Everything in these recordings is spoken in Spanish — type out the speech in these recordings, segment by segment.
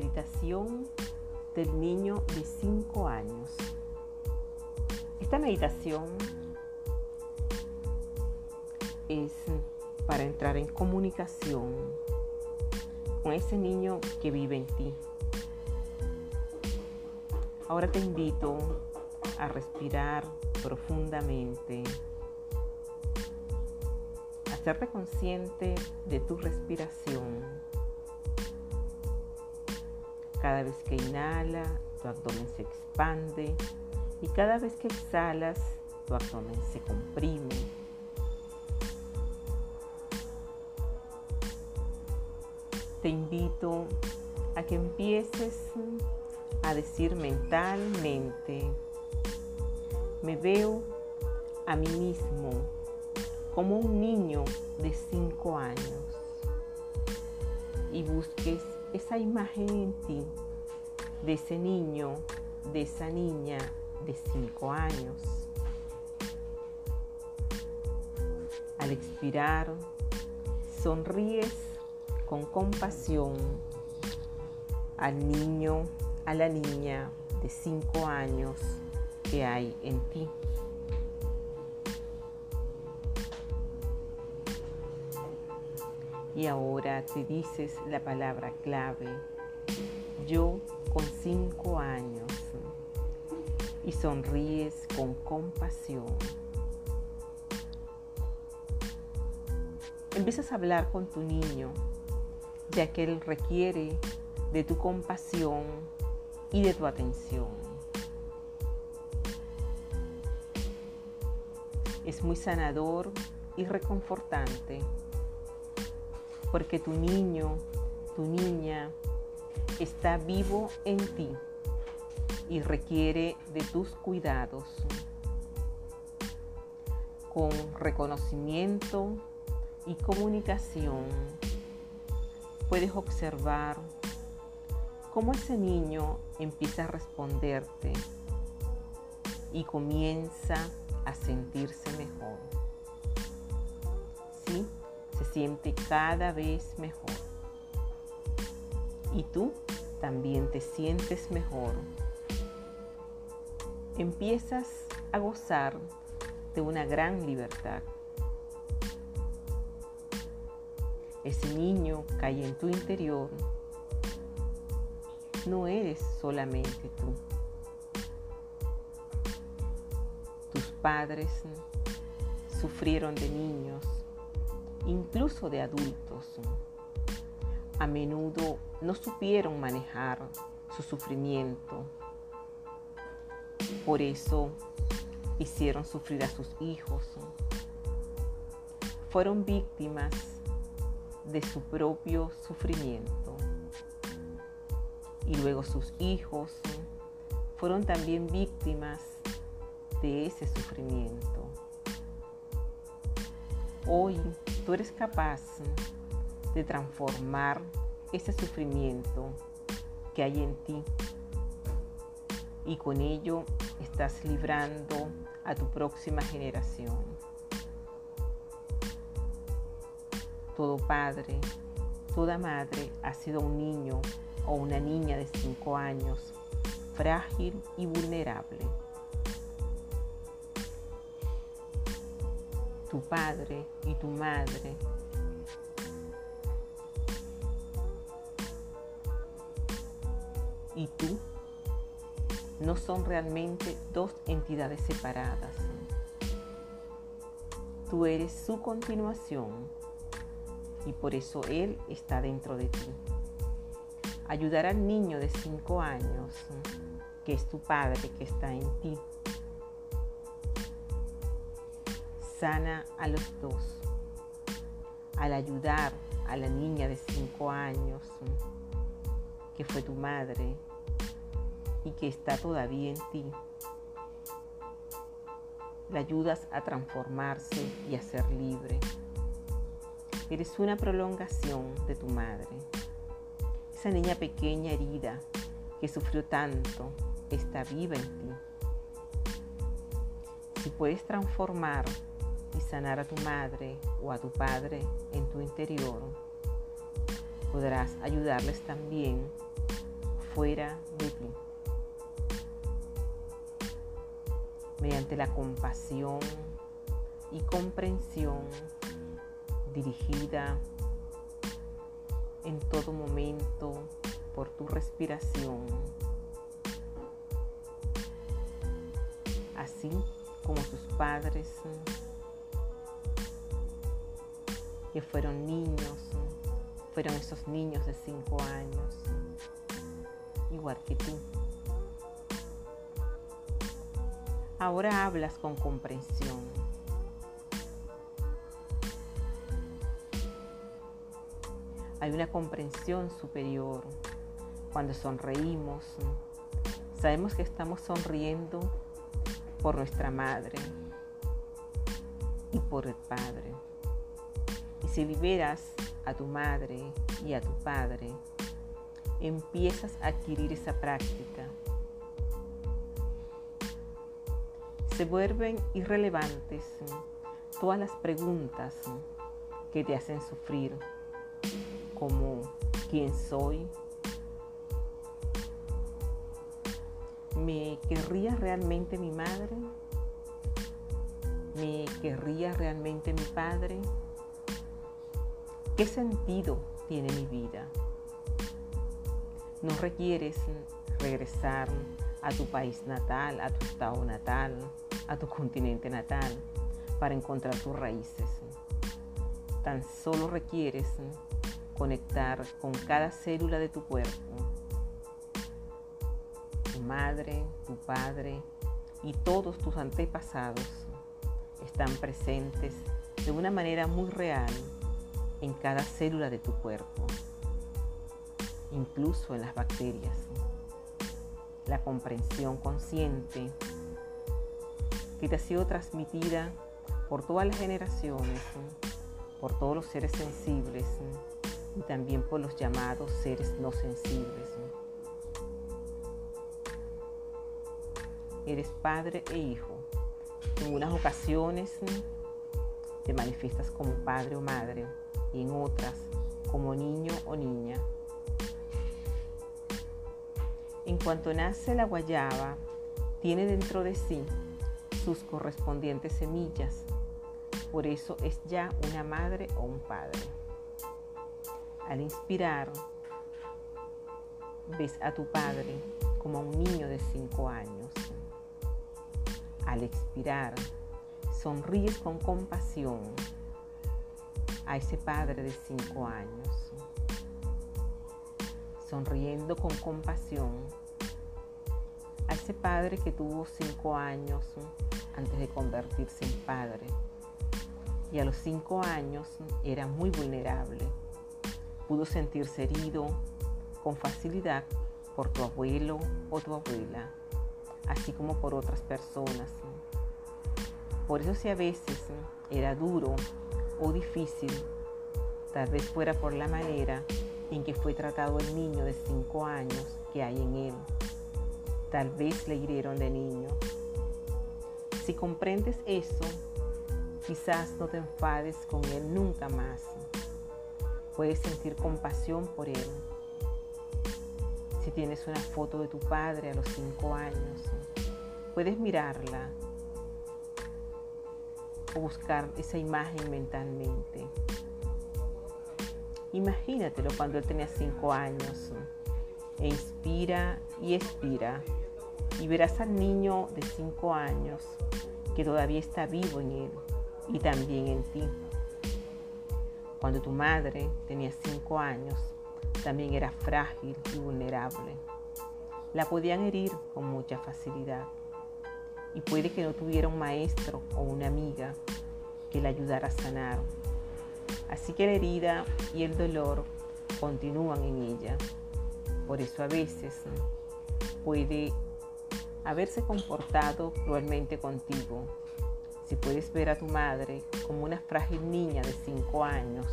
meditación del niño de 5 años. Esta meditación es para entrar en comunicación con ese niño que vive en ti. Ahora te invito a respirar profundamente, a hacerte consciente de tu respiración cada vez que inhala, tu abdomen se expande y cada vez que exhalas, tu abdomen se comprime. Te invito a que empieces a decir mentalmente, me veo a mí mismo como un niño de 5 años y busques esa imagen en ti de ese niño, de esa niña de 5 años. Al expirar, sonríes con compasión al niño, a la niña de 5 años que hay en ti. Y ahora te dices la palabra clave, yo con cinco años, y sonríes con compasión. Empiezas a hablar con tu niño, ya que él requiere de tu compasión y de tu atención. Es muy sanador y reconfortante porque tu niño, tu niña está vivo en ti y requiere de tus cuidados. Con reconocimiento y comunicación puedes observar cómo ese niño empieza a responderte y comienza a sentirse mejor. Siente cada vez mejor. Y tú también te sientes mejor. Empiezas a gozar de una gran libertad. Ese niño cae en tu interior. No eres solamente tú. Tus padres sufrieron de niños incluso de adultos. A menudo no supieron manejar su sufrimiento. Por eso hicieron sufrir a sus hijos. Fueron víctimas de su propio sufrimiento. Y luego sus hijos fueron también víctimas de ese sufrimiento. Hoy tú eres capaz de transformar ese sufrimiento que hay en ti y con ello estás librando a tu próxima generación. Todo padre, toda madre ha sido un niño o una niña de 5 años frágil y vulnerable. Tu padre y tu madre. Y tú no son realmente dos entidades separadas. Tú eres su continuación y por eso Él está dentro de ti. Ayudar al niño de 5 años, que es tu padre que está en ti, sana a los dos. Al ayudar a la niña de 5 años, que fue tu madre y que está todavía en ti, la ayudas a transformarse y a ser libre. Eres una prolongación de tu madre. Esa niña pequeña herida que sufrió tanto está viva en ti. Si puedes transformar sanar a tu madre o a tu padre en tu interior, podrás ayudarles también fuera de ti. Mediante la compasión y comprensión dirigida en todo momento por tu respiración, así como tus padres que fueron niños, fueron esos niños de cinco años, igual que tú. Ahora hablas con comprensión. Hay una comprensión superior cuando sonreímos. Sabemos que estamos sonriendo por nuestra madre y por el padre. Si liberas a tu madre y a tu padre, empiezas a adquirir esa práctica. Se vuelven irrelevantes todas las preguntas que te hacen sufrir, como quién soy, ¿Me querría realmente mi madre? ¿Me querría realmente mi padre? ¿Qué sentido tiene mi vida? No requieres regresar a tu país natal, a tu estado natal, a tu continente natal para encontrar tus raíces. Tan solo requieres conectar con cada célula de tu cuerpo madre, tu padre y todos tus antepasados están presentes de una manera muy real en cada célula de tu cuerpo, incluso en las bacterias. La comprensión consciente que te ha sido transmitida por todas las generaciones, por todos los seres sensibles y también por los llamados seres no sensibles. eres padre e hijo. En unas ocasiones te manifiestas como padre o madre y en otras como niño o niña. En cuanto nace la guayaba, tiene dentro de sí sus correspondientes semillas. Por eso es ya una madre o un padre. Al inspirar, ves a tu padre como a un niño de cinco años. Al expirar, sonríes con compasión a ese padre de cinco años. Sonriendo con compasión a ese padre que tuvo cinco años antes de convertirse en padre. Y a los cinco años era muy vulnerable. Pudo sentirse herido con facilidad por tu abuelo o tu abuela así como por otras personas. Por eso si a veces era duro o difícil, tal vez fuera por la manera en que fue tratado el niño de 5 años que hay en él. Tal vez le hirieron de niño. Si comprendes eso, quizás no te enfades con él nunca más. Puedes sentir compasión por él. Si tienes una foto de tu padre a los 5 años, puedes mirarla o buscar esa imagen mentalmente. Imagínatelo cuando él tenía cinco años. E inspira y expira. Y verás al niño de cinco años que todavía está vivo en él y también en ti. Cuando tu madre tenía cinco años, también era frágil y vulnerable. La podían herir con mucha facilidad y puede que no tuviera un maestro o una amiga que le ayudara a sanar. Así que la herida y el dolor continúan en ella. Por eso a veces puede haberse comportado cruelmente contigo. Si puedes ver a tu madre como una frágil niña de 5 años,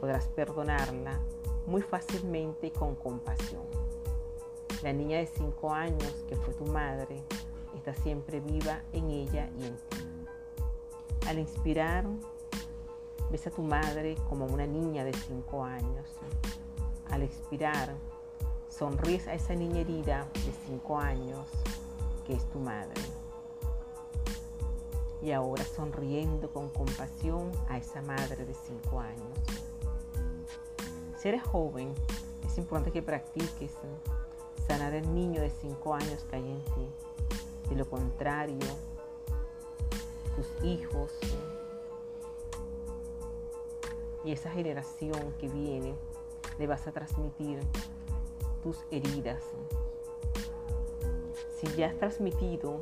podrás perdonarla muy fácilmente y con compasión. La niña de 5 años que fue tu madre siempre viva en ella y en ti. Al inspirar, ves a tu madre como una niña de 5 años. Al expirar, sonríes a esa niña herida de 5 años que es tu madre. Y ahora sonriendo con compasión a esa madre de 5 años. Si eres joven, es importante que practiques sanar el niño de 5 años que hay en ti. De lo contrario, tus hijos y esa generación que viene le vas a transmitir tus heridas. Si ya has transmitido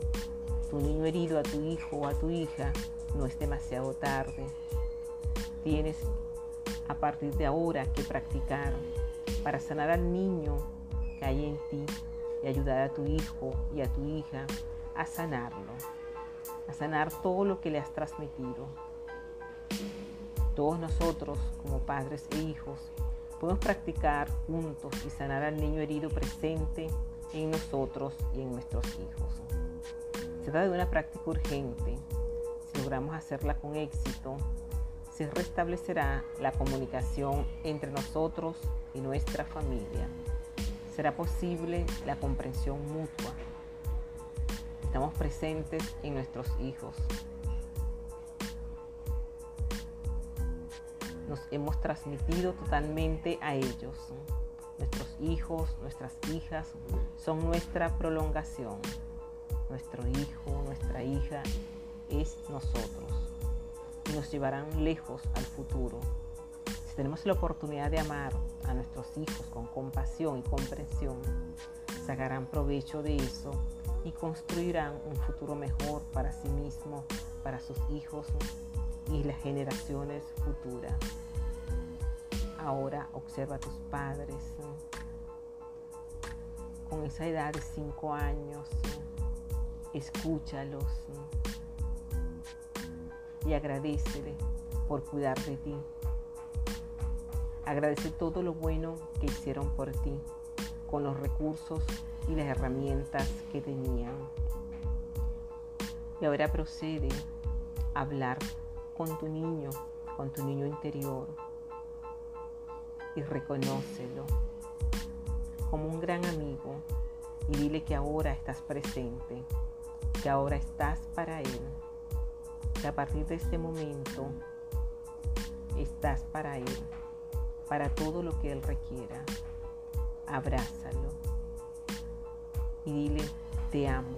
tu niño herido a tu hijo o a tu hija, no es demasiado tarde. Tienes a partir de ahora que practicar para sanar al niño que hay en ti y ayudar a tu hijo y a tu hija a sanarlo, a sanar todo lo que le has transmitido. Todos nosotros como padres e hijos podemos practicar juntos y sanar al niño herido presente en nosotros y en nuestros hijos. Se trata de una práctica urgente. Si logramos hacerla con éxito, se restablecerá la comunicación entre nosotros y nuestra familia. Será posible la comprensión mutua. Estamos presentes en nuestros hijos, nos hemos transmitido totalmente a ellos. Nuestros hijos, nuestras hijas son nuestra prolongación. Nuestro hijo, nuestra hija es nosotros y nos llevarán lejos al futuro. Si tenemos la oportunidad de amar a nuestros hijos con compasión y comprensión, sacarán provecho de eso y construirán un futuro mejor para sí mismos, para sus hijos y las generaciones futuras. Ahora observa a tus padres con esa edad de 5 años, escúchalos y agradecele por cuidar de ti. Agradece todo lo bueno que hicieron por ti con los recursos y las herramientas que tenían. Y ahora procede a hablar con tu niño, con tu niño interior y reconócelo como un gran amigo y dile que ahora estás presente, que ahora estás para él, que a partir de este momento estás para él, para todo lo que él requiera. Abrázalo. Y dile, te amo